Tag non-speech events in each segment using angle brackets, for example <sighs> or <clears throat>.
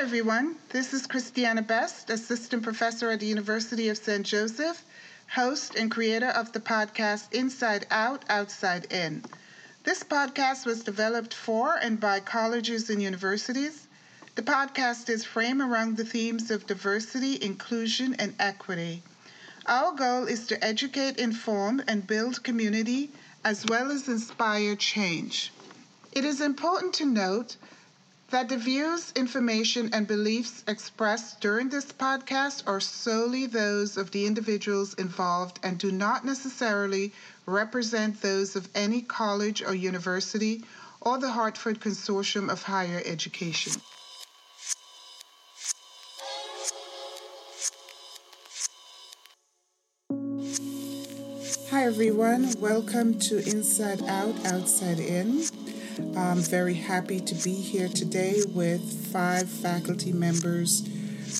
Everyone. This is Christiana Best, Assistant Professor at the University of St. Joseph, host and creator of the podcast Inside Out, Outside In. This podcast was developed for and by colleges and universities. The podcast is framed around the themes of diversity, inclusion, and equity. Our goal is to educate, inform, and build community as well as inspire change. It is important to note that the views, information, and beliefs expressed during this podcast are solely those of the individuals involved and do not necessarily represent those of any college or university or the Hartford Consortium of Higher Education. Hi, everyone. Welcome to Inside Out, Outside In. I'm very happy to be here today with five faculty members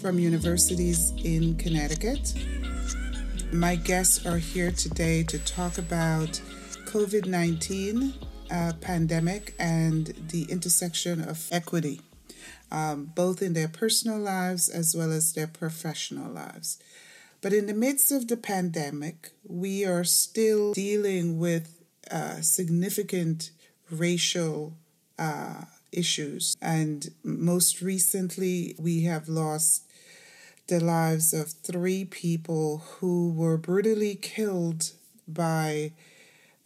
from universities in Connecticut. My guests are here today to talk about COVID 19 uh, pandemic and the intersection of equity, um, both in their personal lives as well as their professional lives. But in the midst of the pandemic, we are still dealing with uh, significant racial uh, issues. And most recently, we have lost the lives of three people who were brutally killed by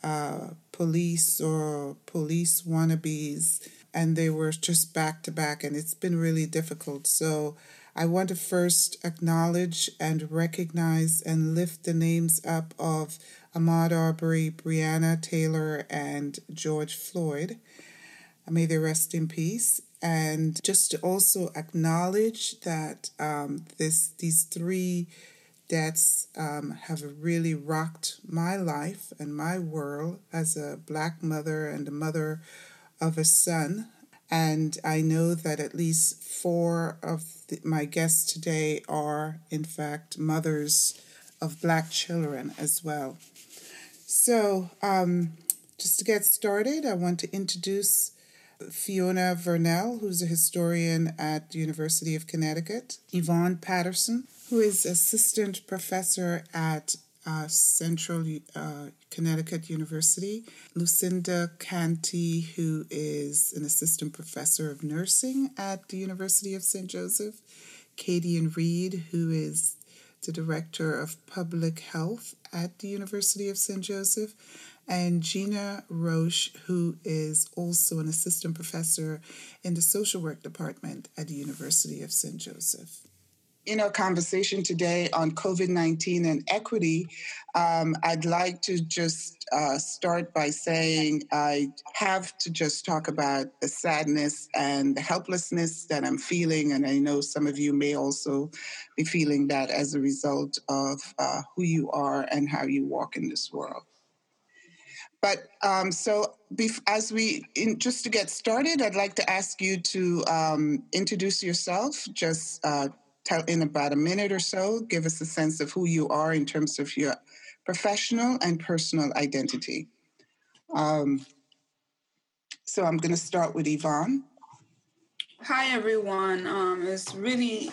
uh, police or police wannabes, and they were just back to back, and it's been really difficult. So I want to first acknowledge and recognize and lift the names up of Ahmaud Arbery, Breonna Taylor, and George Floyd. May they rest in peace. And just to also acknowledge that um, this these three deaths um, have really rocked my life and my world as a black mother and a mother of a son. And I know that at least four of the, my guests today are, in fact, mothers of black children as well. So, um, just to get started, I want to introduce Fiona Vernal, who's a historian at the University of Connecticut, Yvonne Patterson, who is assistant professor at uh, Central uh, Connecticut University, Lucinda Canty, who is an assistant professor of nursing at the University of St. Joseph, Kadian Reed, who is the director of public health at the University of St. Joseph, and Gina Roche, who is also an assistant professor in the social work department at the University of St. Joseph. In our conversation today on COVID 19 and equity, um, I'd like to just uh, start by saying I have to just talk about the sadness and the helplessness that I'm feeling. And I know some of you may also be feeling that as a result of uh, who you are and how you walk in this world. But um, so, as we in, just to get started, I'd like to ask you to um, introduce yourself. Just uh, in about a minute or so. Give us a sense of who you are in terms of your professional and personal identity. Um, so I'm going to start with Yvonne. Hi, everyone. Um, it's really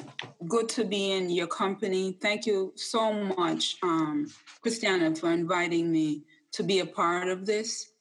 good to be in your company. Thank you so much, um, Christiana, for inviting me to be a part of this.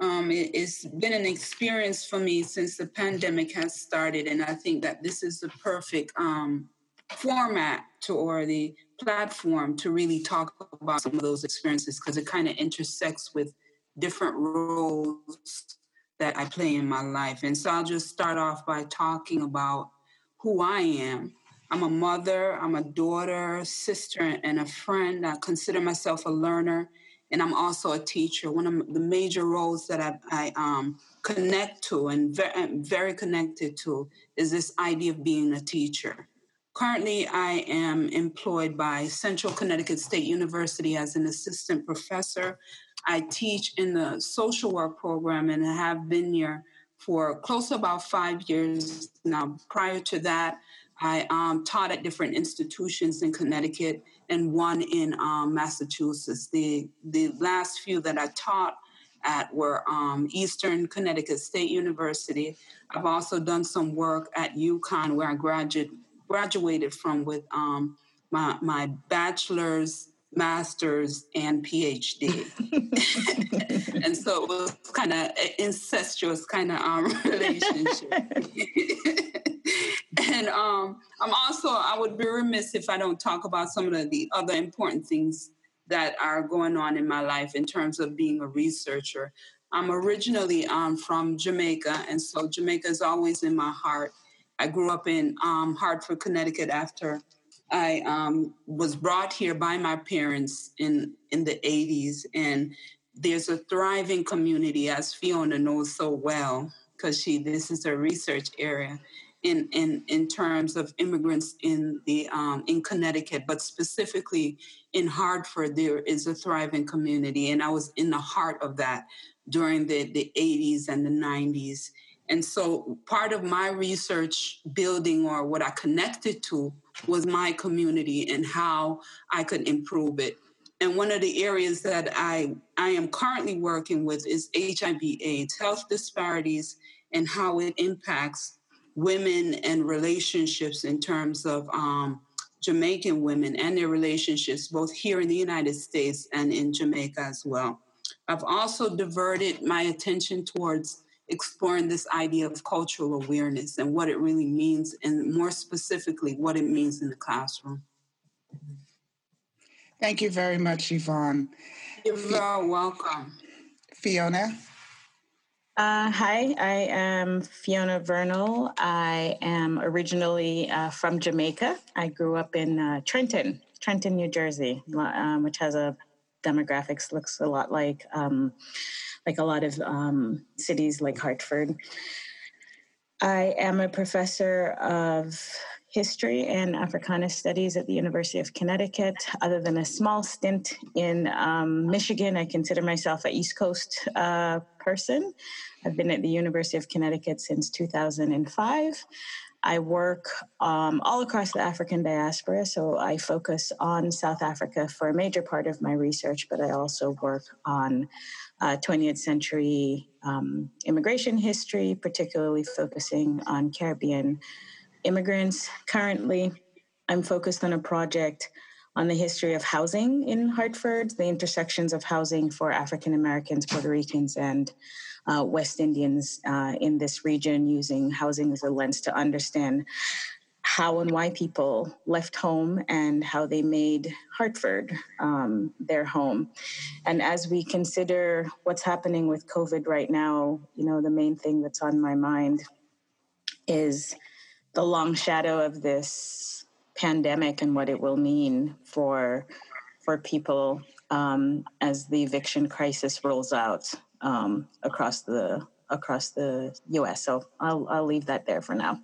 Um, it, has been an experience for me since the pandemic has started, and I think that this is the perfect um, format to or the platform to really talk about some of those experiences because it kind of intersects with different roles that I play in my life. And so I'll just start off by talking about who I am. I'm a mother, I'm a daughter, sister, and a friend. I consider myself a learner and I'm also a teacher. One of the major roles that I, I um, connect to and very, very connected to is this idea of being a teacher. Currently, I am employed by Central Connecticut State University as an assistant professor. I teach in the social work program and have been here for close to about five years now. Prior to that, I um, taught at different institutions in Connecticut and one in um, Massachusetts. The the last few that I taught at were um, Eastern Connecticut State University. I've also done some work at UConn where I graduate, graduated from with um, my, my bachelor's, master's, and PhD. <laughs> and so it was kind of incestuous kind of um, <laughs> relationship. <laughs> and um, I'm also, I would be remiss if I don't talk about some of the other important things that are going on in my life in terms of being a researcher. I'm originally um, from Jamaica, and so Jamaica is always in my heart. I grew up in um, Hartford, Connecticut after I um, was brought here by my parents in, in the 80s. And there's a thriving community, as Fiona knows so well, because she this is her research area in, in, in terms of immigrants in the um, in Connecticut, but specifically in Hartford, there is a thriving community, and I was in the heart of that during the, the 80s and the 90s. And so part of my research building or what I connected to was my community and how I could improve it. And one of the areas that I, I am currently working with is HIV AIDS, health disparities, and how it impacts women and relationships in terms of um, Jamaican women and their relationships, both here in the United States and in Jamaica as well. I've also diverted my attention towards exploring this idea of cultural awareness and what it really means, and more specifically, what it means in the classroom. Thank you very much, Yvonne. You're very welcome. Fiona? Uh, hi, I am Fiona Vernal. I am originally uh, from Jamaica. I grew up in uh, Trenton, Trenton, New Jersey, um, which has a demographics looks a lot like um, like a lot of um, cities like Hartford. I am a professor of history and Africana studies at the University of Connecticut. Other than a small stint in um, Michigan, I consider myself a East Coast uh, person. I've been at the University of Connecticut since 2005. I work um, all across the African diaspora, so I focus on South Africa for a major part of my research, but I also work on uh, 20th century um, immigration history, particularly focusing on Caribbean immigrants. Currently, I'm focused on a project on the history of housing in Hartford, the intersections of housing for African Americans, Puerto Ricans, and uh, West Indians uh, in this region, using housing as a lens to understand how and why people left home and how they made Hartford um, their home. And as we consider what's happening with COVID right now, you know, the main thing that's on my mind is the long shadow of this pandemic and what it will mean for for people um, as the eviction crisis rolls out um, across the across the U.S. So I'll I'll leave that there for now.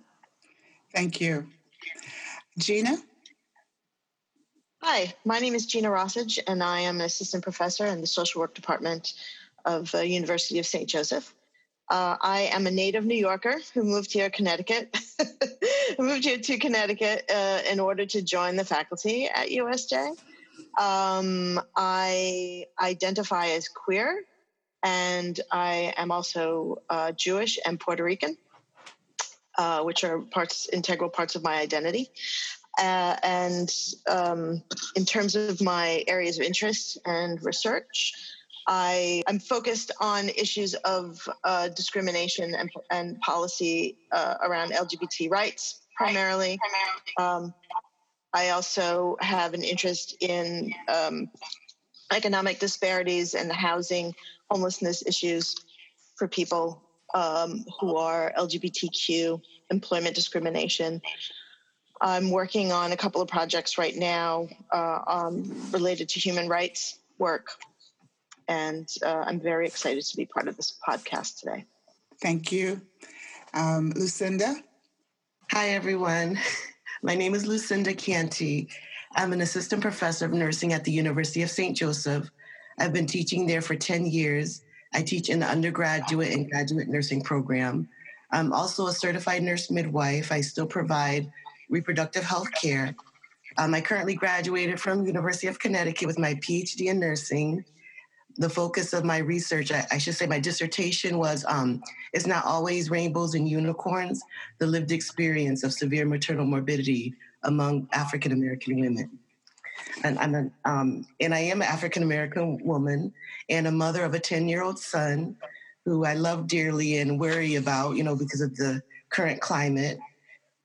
Thank you, Gina. Hi, my name is Gina Rossage, and I am an assistant professor in the social work department of the University of St. Joseph. Uh, I am a native New Yorker who moved here, Connecticut, <laughs> moved here to Connecticut uh, in order to join the faculty at USJ. Um, I identify as queer, and I am also uh, Jewish and Puerto Rican, uh, which are parts, integral parts of my identity. Uh, and um, in terms of my areas of interest and research, I, am focused on issues of uh, discrimination and, and policy uh, around LGBT rights primarily. Um, I also have an interest in um, economic disparities and housing, homelessness issues for people um, who are LGBTQ, employment discrimination. I'm working on a couple of projects right now uh, um, related to human rights work and uh, I'm very excited to be part of this podcast today. Thank you. Um, Lucinda? Hi, everyone. <laughs> My name is Lucinda Canty. I'm an assistant professor of nursing at the University of St. Joseph. I've been teaching there for 10 years. I teach in the undergraduate and graduate nursing program. I'm also a certified nurse midwife. I still provide reproductive health care. Um, I currently graduated from University of Connecticut with my PhD in nursing the focus of my research, I, I should say my dissertation was um, It's Not Always Rainbows and Unicorns, the lived experience of severe maternal morbidity among African American women. And I'm a, um, and I am an African American woman and a mother of a 10 year old son who I love dearly and worry about, you know, because of the current climate.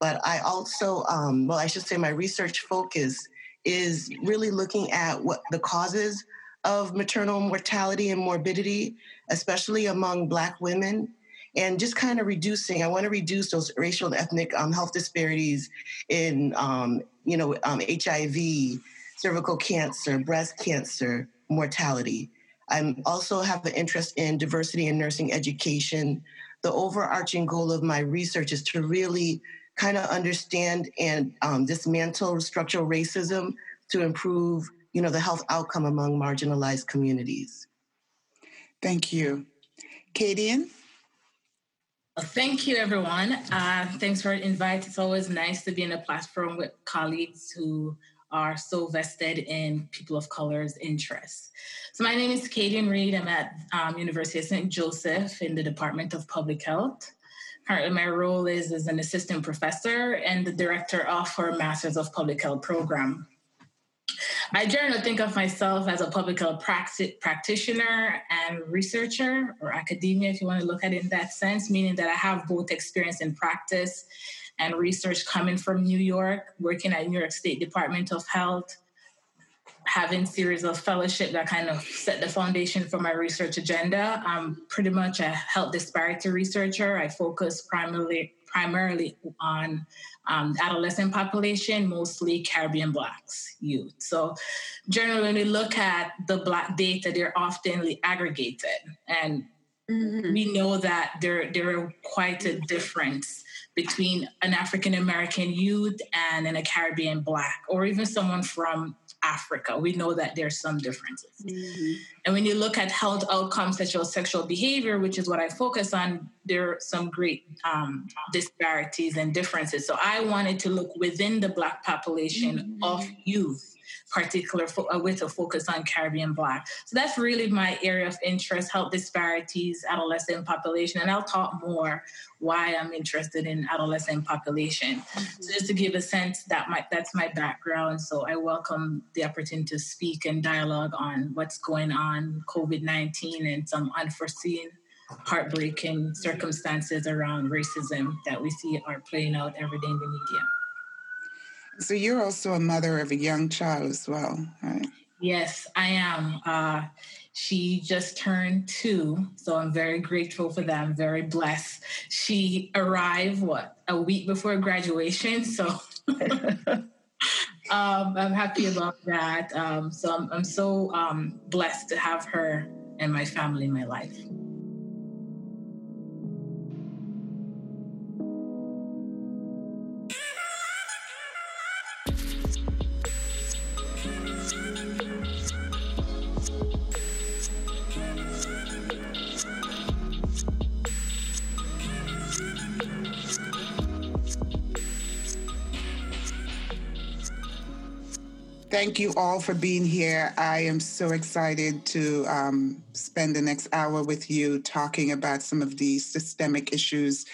But I also, um, well, I should say my research focus is really looking at what the causes of maternal mortality and morbidity, especially among Black women, and just kind of reducing. I want to reduce those racial and ethnic um, health disparities in, um, you know, um, HIV, cervical cancer, breast cancer, mortality. I also have an interest in diversity in nursing education. The overarching goal of my research is to really kind of understand and um, dismantle structural racism to improve you know, the health outcome among marginalized communities. Thank you. Kadian? Thank you, everyone. Uh, thanks for the invite. It's always nice to be in a platform with colleagues who are so vested in people of color's interests. So my name is Kadian Reed. I'm at um, University of St. Joseph in the Department of Public Health. Currently, my role is as an assistant professor and the director of our Masters of Public Health program. I generally think of myself as a public health practitioner and researcher, or academia, if you want to look at it in that sense, meaning that I have both experience in practice and research coming from New York, working at New York State Department of Health, having series of fellowship that kind of set the foundation for my research agenda. I'm pretty much a health disparity researcher. I focus primarily primarily on um, adolescent population, mostly Caribbean Blacks youth. So, generally, when we look at the Black data, they're often aggregated, and mm-hmm. we know that there there are quite a difference between an African American youth and a Caribbean Black, or even someone from Africa. We know that there's some differences. Mm-hmm. And when you look at health outcomes such as sexual behavior, which is what I focus on, there are some great um, disparities and differences. So I wanted to look within the Black population mm-hmm. of youth particular fo- uh, with a focus on Caribbean Black. So that's really my area of interest: health disparities, adolescent population, and I'll talk more why I'm interested in adolescent population. Mm-hmm. So just to give a sense that my that's my background. So I welcome the opportunity to speak and dialogue on what's going on, COVID nineteen, and some unforeseen heartbreaking circumstances around racism that we see are playing out every day in the media. So you're also a mother of a young child as well, right? Yes, I am. Uh, she just turned two, so I'm very grateful for that. I'm very blessed. She arrived what a week before graduation, so <laughs> <laughs> um, I'm happy about that. Um, so I'm, I'm so um, blessed to have her and my family in my life. Thank you all for being here. I am so excited to um, spend the next hour with you talking about some of these systemic issues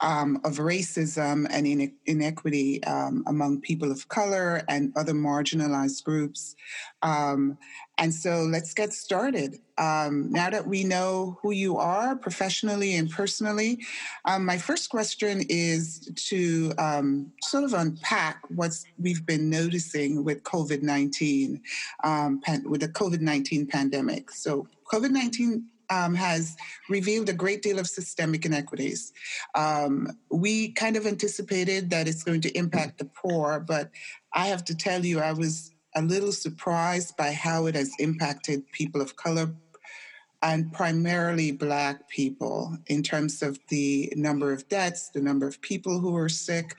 um, of racism and inequity um, among people of color and other marginalized groups. Um, and so let's get started. Um, now that we know who you are professionally and personally, um, my first question is to um, sort of unpack what we've been noticing with COVID 19, um, with the COVID 19 pandemic. So, COVID 19 um, has revealed a great deal of systemic inequities. Um, we kind of anticipated that it's going to impact the poor, but I have to tell you, I was a little surprised by how it has impacted people of color and primarily Black people in terms of the number of deaths, the number of people who are sick,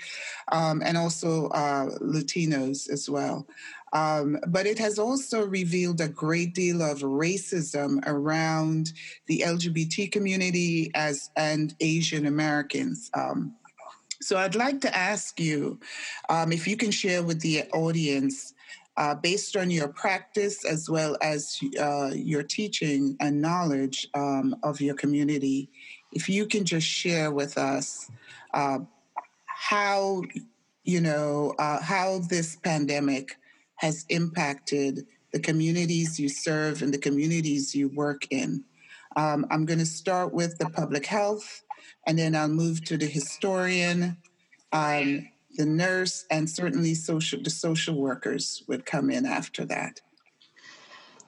um, and also uh, Latinos as well. Um, but it has also revealed a great deal of racism around the LGBT community as and Asian Americans. Um, so I'd like to ask you um, if you can share with the audience uh, based on your practice as well as uh, your teaching and knowledge um, of your community, if you can just share with us uh, how you know uh, how this pandemic has impacted the communities you serve and the communities you work in. Um, I'm going to start with the public health, and then I'll move to the historian, um, the nurse, and certainly social the social workers would come in after that.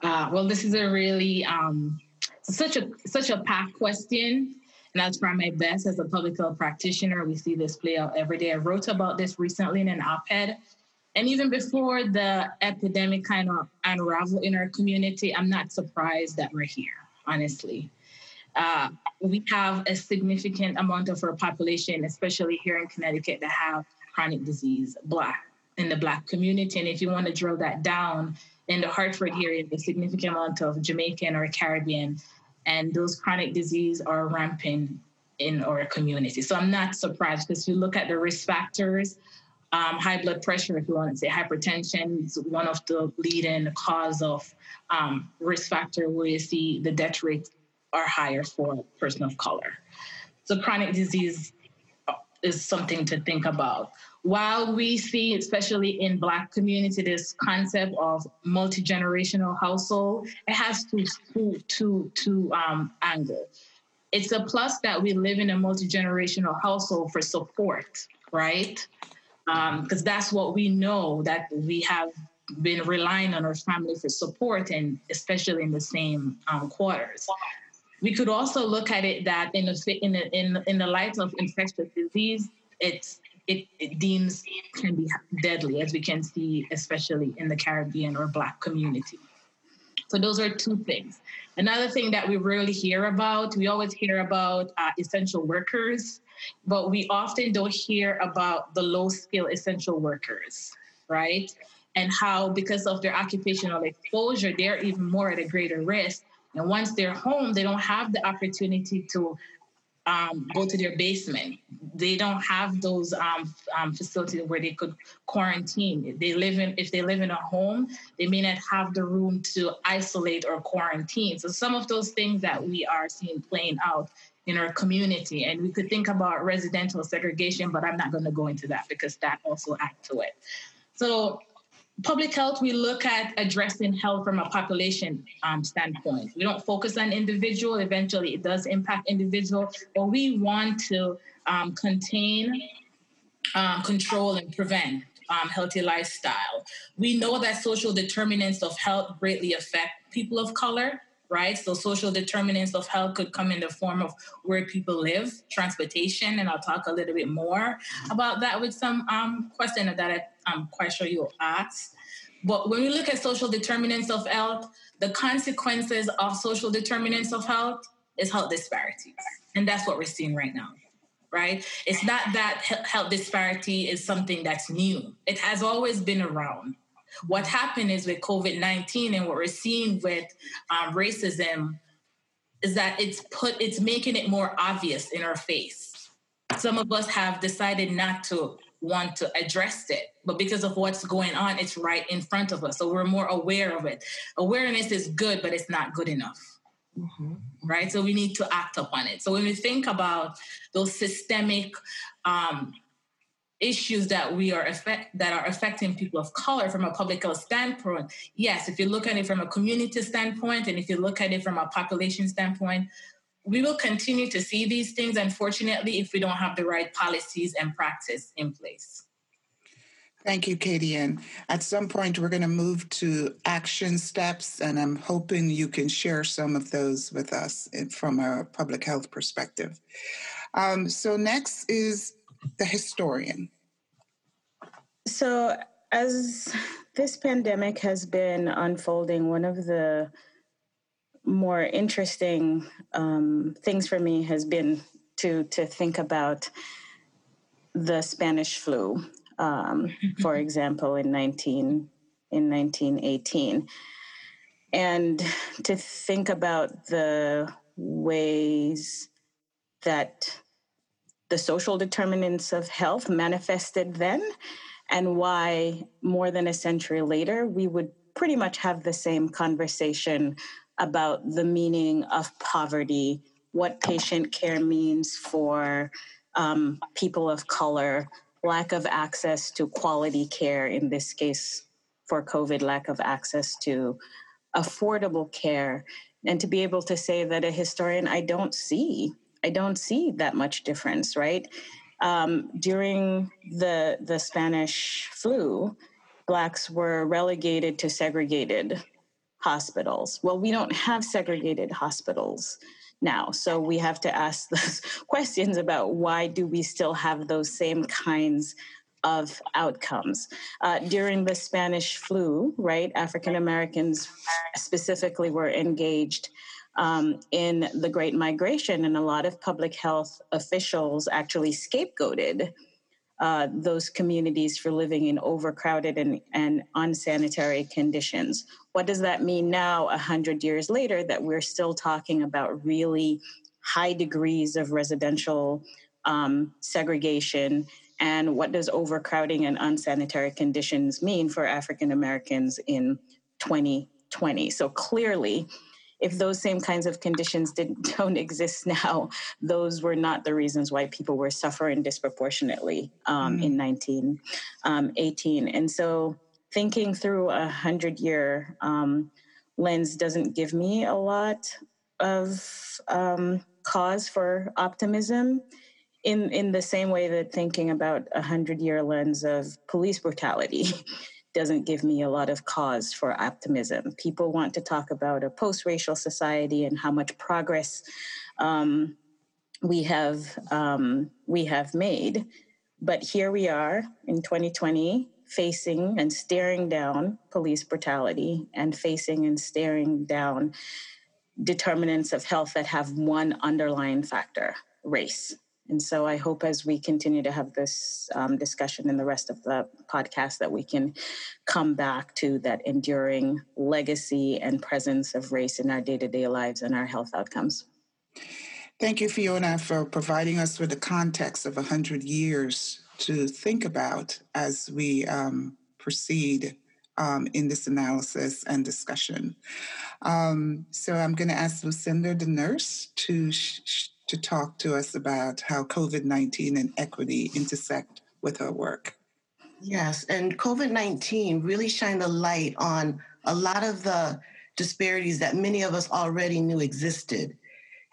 Uh, well, this is a really um, such a such a packed question, and I'll try my best as a public health practitioner. We see this play out every day. I wrote about this recently in an op-ed and even before the epidemic kind of unraveled in our community, I'm not surprised that we're here, honestly. Uh, we have a significant amount of our population, especially here in Connecticut, that have chronic disease, Black, in the Black community. And if you want to drill that down, in the Hartford area, a significant amount of Jamaican or Caribbean, and those chronic disease are rampant in our community. So I'm not surprised because if you look at the risk factors um, high blood pressure, if you want to say hypertension, is one of the leading cause of um, risk factor where you see the death rates are higher for a person of color. So chronic disease is something to think about. While we see, especially in Black community, this concept of multi-generational household, it has two, two, two um, angles. It's a plus that we live in a multi-generational household for support, right? because um, that's what we know that we have been relying on our family for support and especially in the same um, quarters. We could also look at it that in the, in the, in, in the light of infectious disease, it's it, it, deems can be deadly, as we can see, especially in the Caribbean or Black community. So those are two things. Another thing that we rarely hear about, we always hear about uh, essential workers but we often don't hear about the low skill essential workers, right? And how, because of their occupational exposure, they're even more at a greater risk. And once they're home, they don't have the opportunity to um, go to their basement. They don't have those um, um, facilities where they could quarantine. They live in if they live in a home, they may not have the room to isolate or quarantine. So some of those things that we are seeing playing out in our community. And we could think about residential segregation, but I'm not going to go into that because that also adds to it. So public health, we look at addressing health from a population um, standpoint. We don't focus on individual. Eventually, it does impact individual, but we want to um, contain, um, control, and prevent um, healthy lifestyle. We know that social determinants of health greatly affect people of color right? So social determinants of health could come in the form of where people live, transportation, and I'll talk a little bit more about that with some um, question that I, I'm quite sure you'll ask. But when we look at social determinants of health, the consequences of social determinants of health is health disparities. And that's what we're seeing right now, right? It's not that health disparity is something that's new, it has always been around. What happened is with COVID 19 and what we're seeing with um, racism is that it's put, it's making it more obvious in our face. Some of us have decided not to want to address it, but because of what's going on, it's right in front of us. So we're more aware of it. Awareness is good, but it's not good enough. Mm-hmm. Right? So we need to act upon it. So when we think about those systemic um, issues that we are affect that are affecting people of color from a public health standpoint yes if you look at it from a community standpoint and if you look at it from a population standpoint we will continue to see these things unfortunately if we don't have the right policies and practice in place Thank you, Katie. And at some point, we're going to move to action steps, and I'm hoping you can share some of those with us from a public health perspective. Um, so, next is the historian? So, as this pandemic has been unfolding, one of the more interesting um, things for me has been to to think about the Spanish flu, um, for <laughs> example, in nineteen in nineteen eighteen, and to think about the ways that the social determinants of health manifested then and why more than a century later we would pretty much have the same conversation about the meaning of poverty, what patient care means for um, people of color, lack of access to quality care, in this case for COVID, lack of access to affordable care. And to be able to say that a historian, I don't see, I don't see that much difference, right? Um, during the the Spanish flu, blacks were relegated to segregated hospitals. Well, we don't have segregated hospitals now. So we have to ask <laughs> those questions about why do we still have those same kinds of outcomes. Uh, during the Spanish flu, right, African Americans specifically were engaged um, in the Great Migration, and a lot of public health officials actually scapegoated uh, those communities for living in overcrowded and, and unsanitary conditions. What does that mean now, 100 years later, that we're still talking about really high degrees of residential um, segregation? And what does overcrowding and unsanitary conditions mean for African Americans in 2020? So clearly, if those same kinds of conditions didn't <laughs> don't exist now, those were not the reasons why people were suffering disproportionately um, mm. in 1918. Um, and so thinking through a hundred year um, lens doesn't give me a lot of um, cause for optimism in in the same way that thinking about a hundred year lens of police brutality <laughs> doesn't give me a lot of cause for optimism. People want to talk about a post racial society and how much progress um, we have um, we have made, but here we are in 2020 facing and staring down police brutality and facing and staring down determinants of health that have one underlying factor race and so I hope as we continue to have this um, discussion in the rest of the podcast that we can come back to that enduring legacy and presence of race in our day to day lives and our health outcomes. Thank you, Fiona, for providing us with the context of 100 years to think about as we um, proceed um, in this analysis and discussion. Um, so I'm going to ask Lucinda, the nurse, to sh- to talk to us about how COVID 19 and equity intersect with her work. Yes, and COVID 19 really shined a light on a lot of the disparities that many of us already knew existed.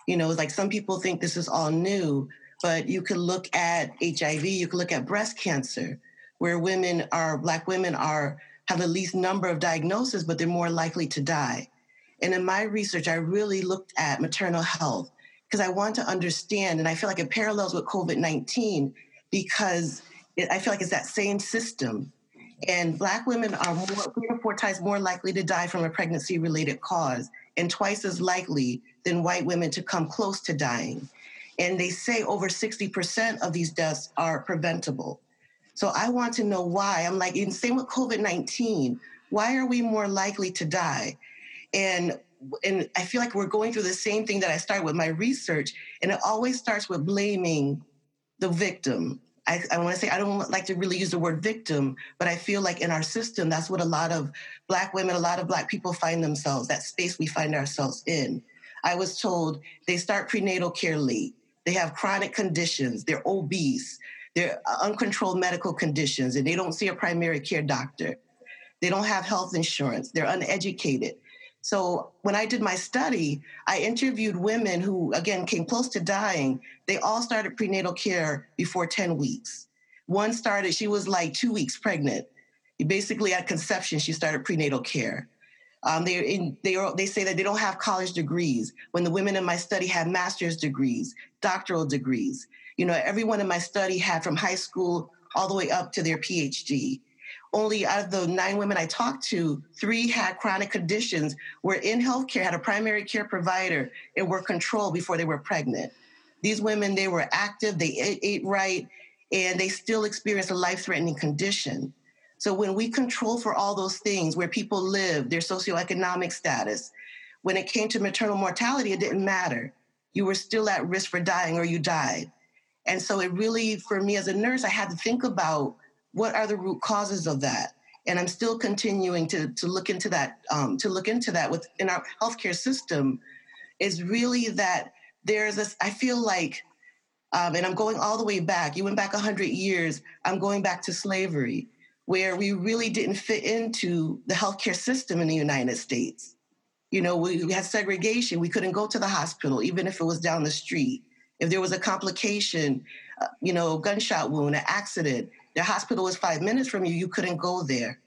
You know, like some people think this is all new, but you could look at HIV, you could look at breast cancer, where women are, Black women are, have the least number of diagnoses, but they're more likely to die. And in my research, I really looked at maternal health because I want to understand, and I feel like it parallels with COVID 19 because it, I feel like it's that same system. And Black women are more, three to four times more likely to die from a pregnancy related cause, and twice as likely than white women to come close to dying. And they say over 60% of these deaths are preventable. So I want to know why. I'm like, same with COVID 19. Why are we more likely to die? And and I feel like we're going through the same thing that I started with my research, and it always starts with blaming the victim. I, I want to say I don't like to really use the word victim, but I feel like in our system, that's what a lot of Black women, a lot of Black people find themselves, that space we find ourselves in. I was told they start prenatal care late, they have chronic conditions, they're obese, they're uh, uncontrolled medical conditions, and they don't see a primary care doctor. They don't have health insurance, they're uneducated so when I did my study, I interviewed women who, again, came close to dying. They all started prenatal care before 10 weeks. One started, she was like two weeks pregnant. Basically, at conception, she started prenatal care. Um, they, in, they, are, they say that they don't have college degrees. When the women in my study had master's degrees, doctoral degrees. You know, everyone in my study had from high school all the way up to their PhD only out of the nine women I talked to, three had chronic conditions, were in healthcare, had a primary care provider, and were controlled before they were pregnant. These women, they were active, they ate, ate right, and they still experienced a life threatening condition. So when we control for all those things, where people live, their socioeconomic status, when it came to maternal mortality, it didn't matter. You were still at risk for dying or you died. And so it really, for me as a nurse, I had to think about what are the root causes of that? And I'm still continuing to, to look into that, um, to look into that within our healthcare system is really that there's this, I feel like, um, and I'm going all the way back, you went back 100 years, I'm going back to slavery, where we really didn't fit into the healthcare system in the United States. You know, we, we had segregation. We couldn't go to the hospital, even if it was down the street. If there was a complication, uh, you know, gunshot wound, an accident, the hospital was five minutes from you, you couldn't go there.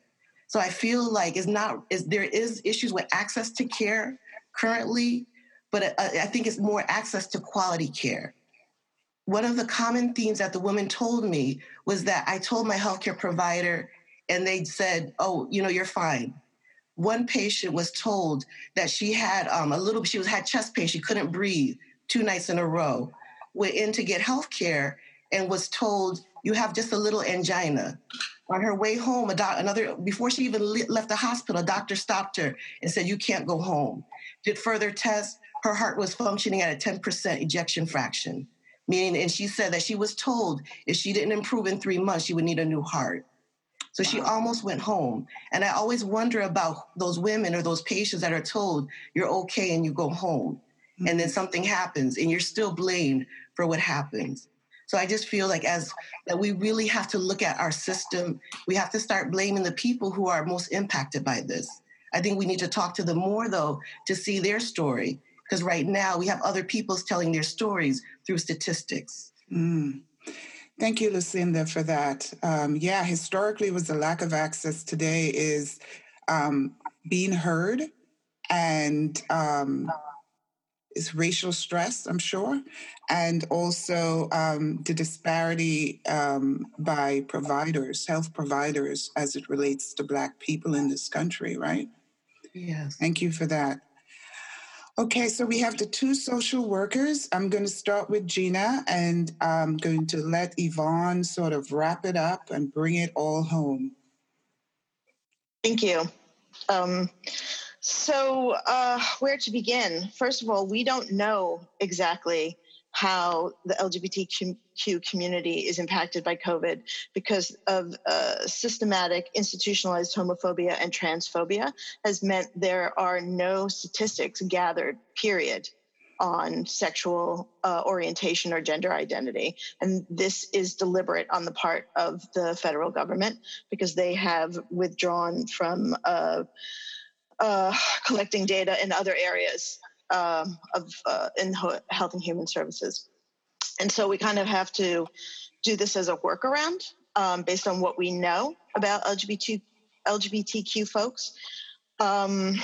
So I feel like it's not, is there is issues with access to care currently, but I, I think it's more access to quality care. One of the common themes that the woman told me was that I told my healthcare provider and they said, oh, you know, you're fine one patient was told that she had um, a little, she was had chest pain, she couldn't breathe two nights in a row. Went in to get health care and was told, you have just a little angina. On her way home, a doc, another before she even left the hospital, a doctor stopped her and said, "You can't go home." Did further tests. Her heart was functioning at a 10% ejection fraction, meaning, and she said that she was told if she didn't improve in three months, she would need a new heart. So she almost went home. And I always wonder about those women or those patients that are told you're okay and you go home. Mm-hmm. And then something happens and you're still blamed for what happens. So I just feel like as that we really have to look at our system. We have to start blaming the people who are most impacted by this. I think we need to talk to them more though to see their story. Because right now we have other people's telling their stories through statistics. Mm. Thank you, Lucinda, for that. Um, yeah, historically was the lack of access. Today is um, being heard and um, is racial stress, I'm sure, and also um, the disparity um, by providers, health providers, as it relates to Black people in this country, right? Yes. Thank you for that. Okay, so we have the two social workers. I'm going to start with Gina and I'm going to let Yvonne sort of wrap it up and bring it all home. Thank you. Um, so, uh, where to begin? First of all, we don't know exactly how the LGBTQ community is impacted by COVID because of uh, systematic institutionalized homophobia and transphobia has meant there are no statistics gathered, period, on sexual uh, orientation or gender identity. And this is deliberate on the part of the federal government because they have withdrawn from uh, uh <sighs> collecting data in other areas um, of uh, in health and human services. And so we kind of have to do this as a workaround um, based on what we know about LGBT, LGBTQ folks. Um,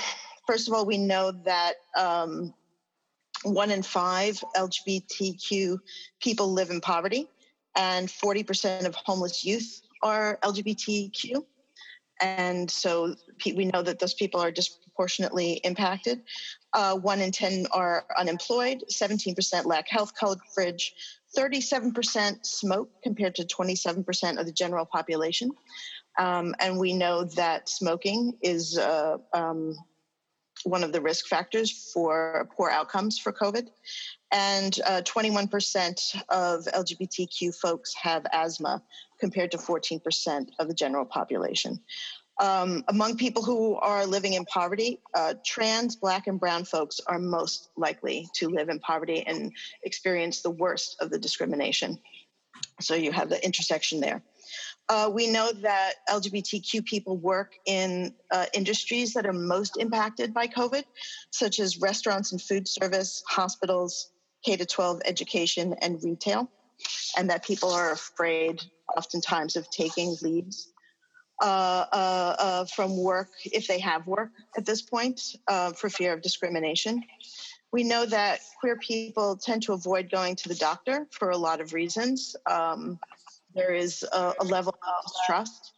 first of all, we know that um, one in five LGBTQ people live in poverty, and 40% of homeless youth are LGBTQ. And so we know that those people are disproportionately impacted. Uh, one in 10 are unemployed, 17% lack health coverage, 37% smoke compared to 27% of the general population. Um, and we know that smoking is uh, um, one of the risk factors for poor outcomes for COVID. And uh, 21% of LGBTQ folks have asthma compared to 14% of the general population. Um, among people who are living in poverty, uh, trans, black, and brown folks are most likely to live in poverty and experience the worst of the discrimination. So you have the intersection there. Uh, we know that LGBTQ people work in uh, industries that are most impacted by COVID, such as restaurants and food service, hospitals, K to 12 education, and retail, and that people are afraid oftentimes of taking leaves uh, uh, uh, from work if they have work at this point uh, for fear of discrimination. We know that queer people tend to avoid going to the doctor for a lot of reasons. Um, there is a, a level of distrust,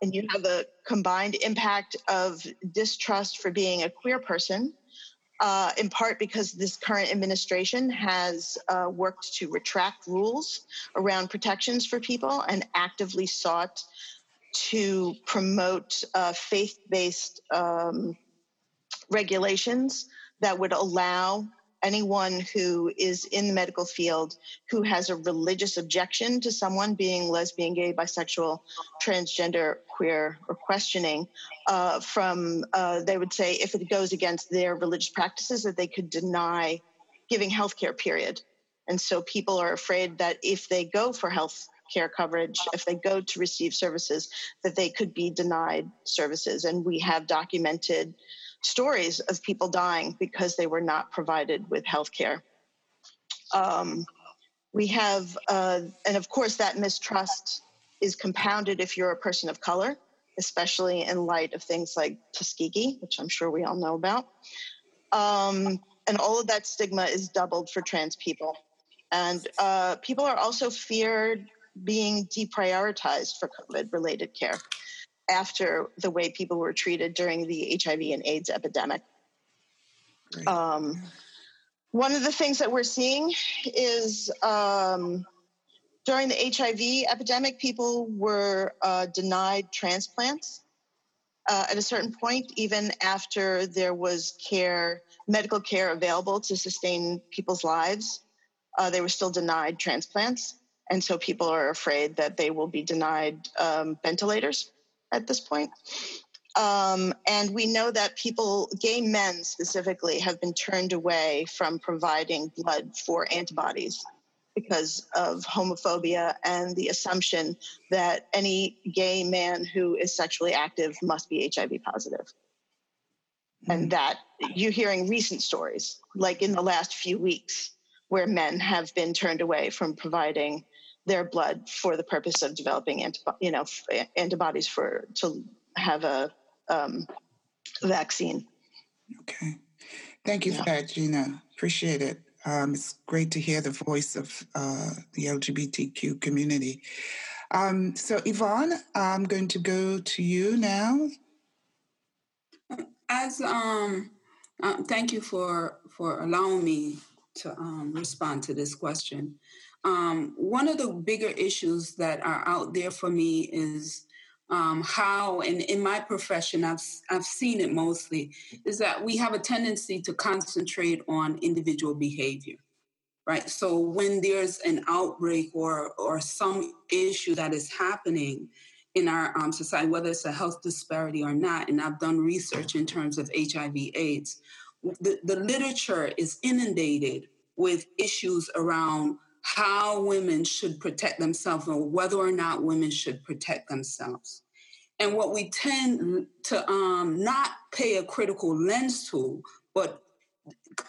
and you have a combined impact of distrust for being a queer person uh, in part because this current administration has uh, worked to retract rules around protections for people and actively sought to promote uh, faith based um, regulations that would allow anyone who is in the medical field who has a religious objection to someone being lesbian, gay, bisexual, transgender, queer, or questioning, uh, from uh, they would say if it goes against their religious practices, that they could deny giving health care, period. And so people are afraid that if they go for health care coverage, if they go to receive services, that they could be denied services. And we have documented stories of people dying because they were not provided with health care. Um, we have, uh, and of course, that mistrust is compounded if you're a person of color, especially in light of things like Tuskegee, which I'm sure we all know about. Um, and all of that stigma is doubled for trans people. And uh, people are also feared being deprioritized for COVID related care after the way people were treated during the HIV and AIDS epidemic. Um, one of the things that we're seeing is um, during the HIV epidemic, people were uh, denied transplants uh, at a certain point, even after there was care, medical care available to sustain people's lives. Uh, they were still denied transplants. And so people are afraid that they will be denied um, ventilators at this point. Um, and we know that people, gay men specifically, have been turned away from providing blood for antibodies because of homophobia and the assumption that any gay man who is sexually active must be HIV positive. Mm-hmm. And that you're hearing recent stories, like in the last few weeks, where men have been turned away from providing their blood for the purpose of developing antibo- you know antibodies for to have a um, vaccine. Okay, thank you yeah. for that, Gina. Appreciate it. Um, it's great to hear the voice of uh, the LGBTQ community. Um, so, Yvonne, I'm going to go to you now. As um, uh, thank you for for allowing me to um, respond to this question. Um, one of the bigger issues that are out there for me is um, how, and in my profession, I've I've seen it mostly, is that we have a tendency to concentrate on individual behavior, right? So when there's an outbreak or or some issue that is happening in our um, society, whether it's a health disparity or not, and I've done research in terms of HIV/AIDS, the, the literature is inundated with issues around how women should protect themselves or whether or not women should protect themselves. And what we tend to um, not pay a critical lens to, but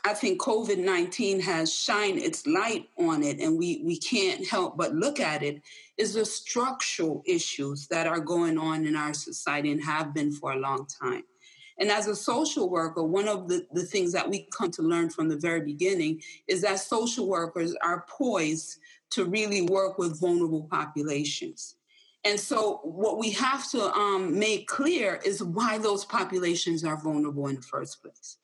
I think COVID 19 has shined its light on it, and we, we can't help but look at it, is the structural issues that are going on in our society and have been for a long time. And as a social worker, one of the, the things that we come to learn from the very beginning is that social workers are poised to really work with vulnerable populations. And so, what we have to um, make clear is why those populations are vulnerable in the first place.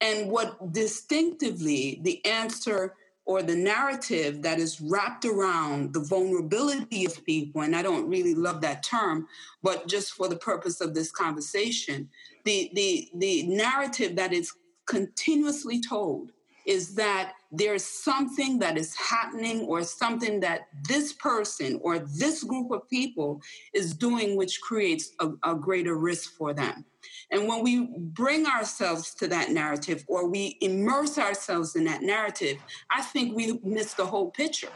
And what distinctively the answer or the narrative that is wrapped around the vulnerability of people, and I don't really love that term, but just for the purpose of this conversation, the the the narrative that is continuously told is that there's something that is happening or something that this person or this group of people is doing which creates a, a, greater risk for them. And when we bring ourselves to that narrative or we immerse ourselves in that narrative, I think we miss the whole picture.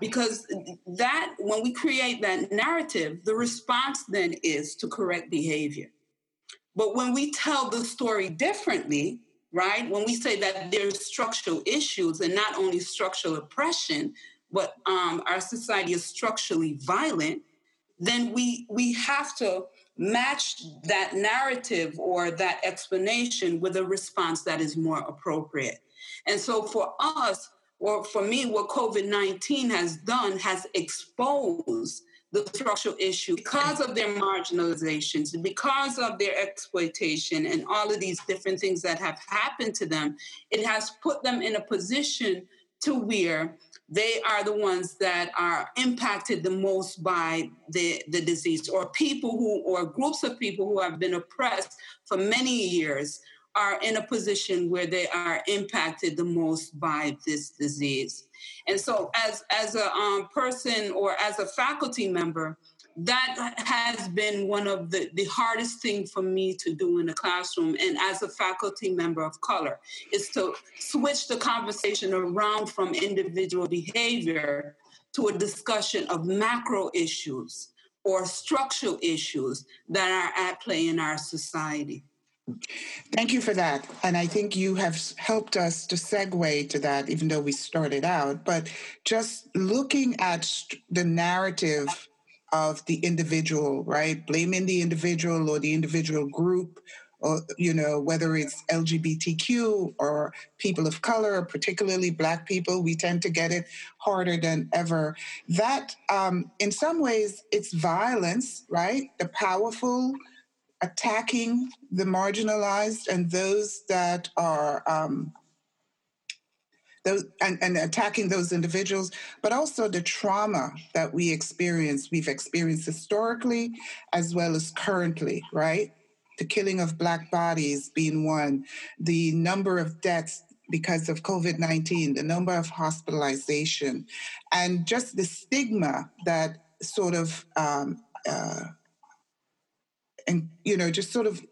Because that, when we create that narrative, the response then is to correct behavior. But when we tell the story differently, right, when we say that there's structural issues and not only structural oppression, but um, our society is structurally violent, then we we have to match that narrative or that explanation with a response that is more appropriate. And so for us, or for me, what COVID 19 has done has exposed the structural issue because of their marginalizations, because of their exploitation, and all of these different things that have happened to them, it has put them in a position to where they are the ones that are impacted the most by the, the disease, or people who, or groups of people who have been oppressed for many years are in a position where they are impacted the most by this disease. And so, as, as a um, person or as a faculty member, that has been one of the, the hardest thing for me to do in the classroom and as a faculty member of color is to switch the conversation around from individual behavior to a discussion of macro issues or structural issues that are at play in our society. Thank you for that. And I think you have helped us to segue to that, even though we started out. But just looking at the narrative of the individual, right? Blaming the individual or the individual group, or, you know, whether it's LGBTQ or people of color, particularly Black people, we tend to get it harder than ever. That, um, in some ways, it's violence, right? The powerful attacking the marginalized and those that are um, those and, and, attacking those individuals, but also the trauma that we experience, we've experienced historically as well as currently, right? The killing of black bodies being one, the number of deaths because of COVID 19, the number of hospitalization, and just the stigma that sort of um, uh, and you know just sort of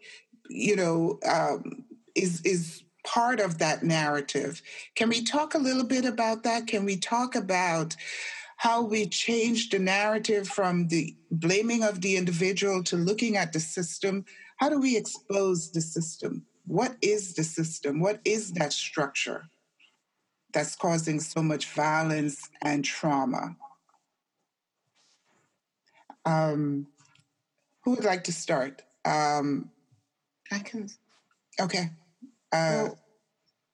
you know um, is is part of that narrative. Can we talk a little bit about that? Can we talk about how we changed the narrative from the blaming of the individual to looking at the system? How do we expose the system? What is the system? What is that structure that's causing so much violence and trauma? Um, who would like to start? Um, I can. Okay. Uh, well,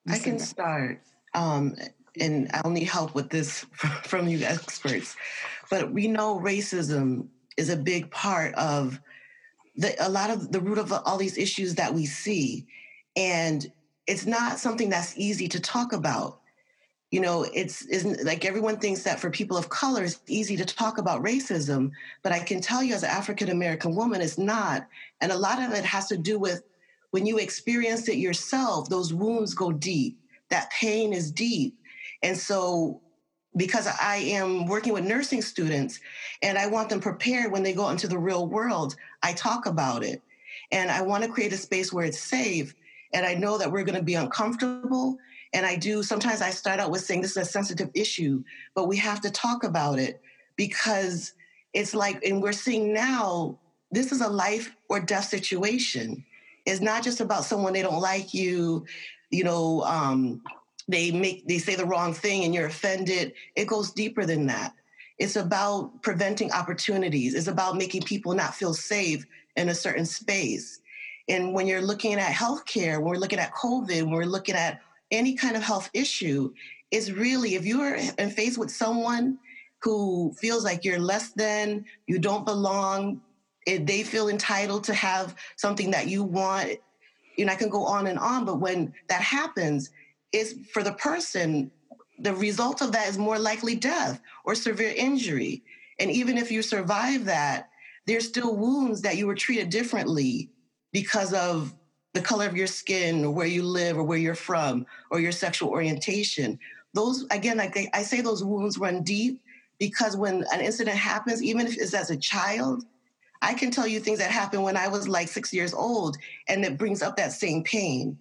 I can start. Um, and I'll need help with this <laughs> from you experts. But we know racism is a big part of the, a lot of the root of all these issues that we see. And it's not something that's easy to talk about you know it's isn't like everyone thinks that for people of color it's easy to talk about racism but i can tell you as an african american woman it's not. And a lot of it has to do with when you experience it yourself those wounds go deep that pain is deep. And so because i am working with nursing students and i want them prepared when they go into the real world i talk about it. And i want to create a space where it's safe and i know that we're going to be uncomfortable and I do, sometimes I start out with saying this is a sensitive issue, but we have to talk about it because it's like, and we're seeing now, this is a life or death situation. It's not just about someone they don't like you, you know, um, they make they say the wrong thing and you're offended. It goes deeper than that. It's about preventing opportunities. It's about making people not feel safe in a certain space. And when you're looking at healthcare, when we're looking at COVID, when we're looking at any kind of health issue is really if you're in face with someone who feels like you're less than, you don't belong, if they feel entitled to have something that you want, you know, I can go on and on, but when that happens, it's for the person, the result of that is more likely death or severe injury. And even if you survive that, there's still wounds that you were treated differently because of the color of your skin or where you live or where you're from or your sexual orientation. Those, again, like I say, those wounds run deep because when an incident happens, even if it's as a child, I can tell you things that happened when I was like six years old and it brings up that same pain.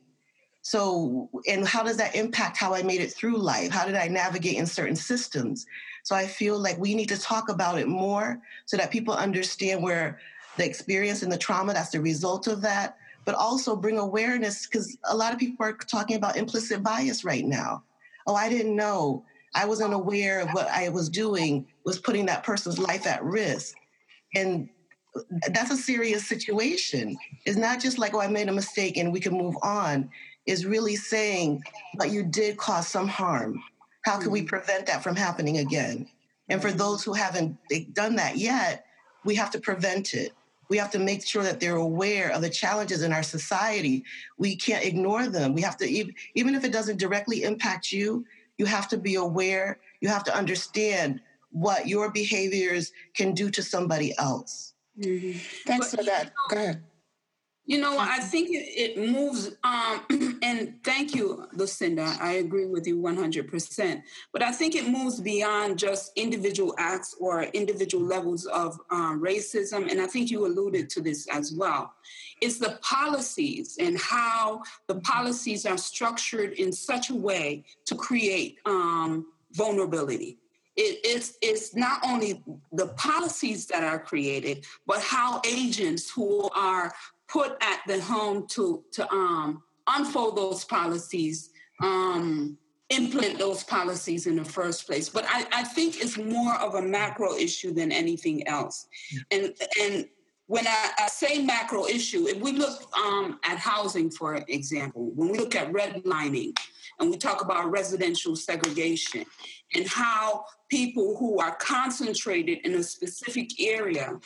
So, and how does that impact how I made it through life? How did I navigate in certain systems? So I feel like we need to talk about it more so that people understand where the experience and the trauma that's the result of that but also bring awareness because a lot of people are talking about implicit bias right now. Oh, I didn't know. I wasn't aware of what I was doing was putting that person's life at risk. And that's a serious situation. It's not just like, oh, I made a mistake and we can move on. Is really saying, but you did cause some harm. How can we mm-hmm. prevent that from happening again? And for those who haven't done that yet, we have to prevent it. We have to make sure that they're aware of the challenges in our society. We can't ignore them. We have to, even if it doesn't directly impact you, you have to be aware. You have to understand what your behaviors can do to somebody else. Mm-hmm. Thanks but, for that. Go ahead. You know, I think it, moves, um, <clears throat> and thank you, Lucinda. I agree with you 100%. But I think it moves beyond just individual acts or individual levels of um, racism. And I think you alluded to this as well. It's the policies and how the policies are structured in such a way to create um, vulnerability it, it's, it's not only the policies that are created, but how agents who are put at the home to, to um, unfold those policies, um, implement those policies in the first place. But I, I think it's more of a macro issue than anything else. And, and when I, I, say macro issue, if we look um, at housing, for example, when we look at redlining and we talk about residential segregation and how people who are concentrated in a specific area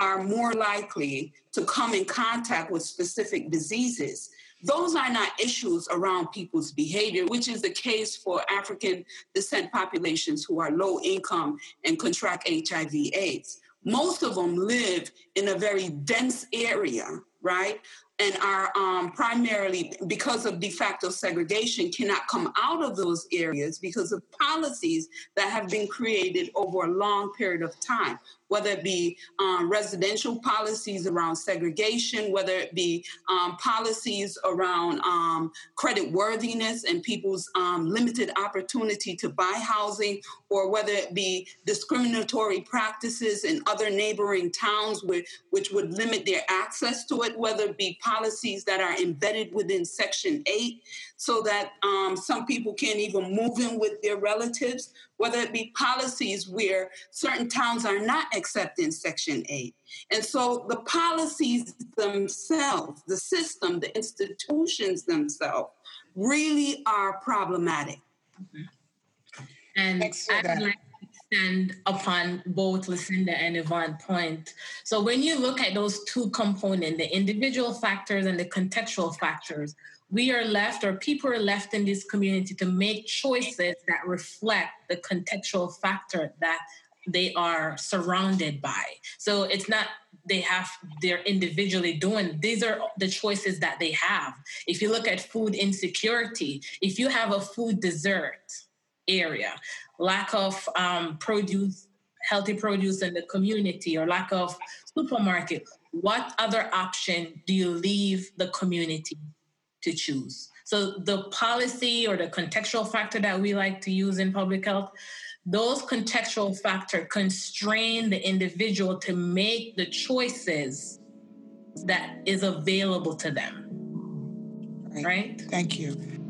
are more likely to come in contact with specific diseases. Those are not issues around people's behavior, which is the case for African descent populations who are low income and contract HIV AIDS. Most of them live in a very dense area, right? and are um, primarily because of de facto segregation cannot come out of those areas because of policies that have been created over a long period of time whether it be um, residential policies around segregation, whether it be um, policies around um, credit worthiness and people's um, limited opportunity to buy housing, or whether it be discriminatory practices in other neighboring towns which, which would limit their access to it, whether it be policies that are embedded within Section 8 so that um, some people can't even move in with their relatives, whether it be policies where certain towns are not accepting Section 8. And so the policies themselves, the system, the institutions themselves really are problematic. Mm-hmm. And I'd like to extend upon both Lucinda and Yvonne point. So when you look at those two components, the individual factors and the contextual factors, we are left or people are left in this community to make choices that reflect the contextual factor that they are surrounded by. So it's not they have they're individually doing these are the choices that they have. If you look at food insecurity if you have a food desert area lack of um, produce healthy produce in the community or lack of supermarket what other option do you leave the community to choose. So the policy or the contextual factor that we like to use in public health, those contextual factor constrain the individual to make the choices that is available to them. Right. right? Thank you.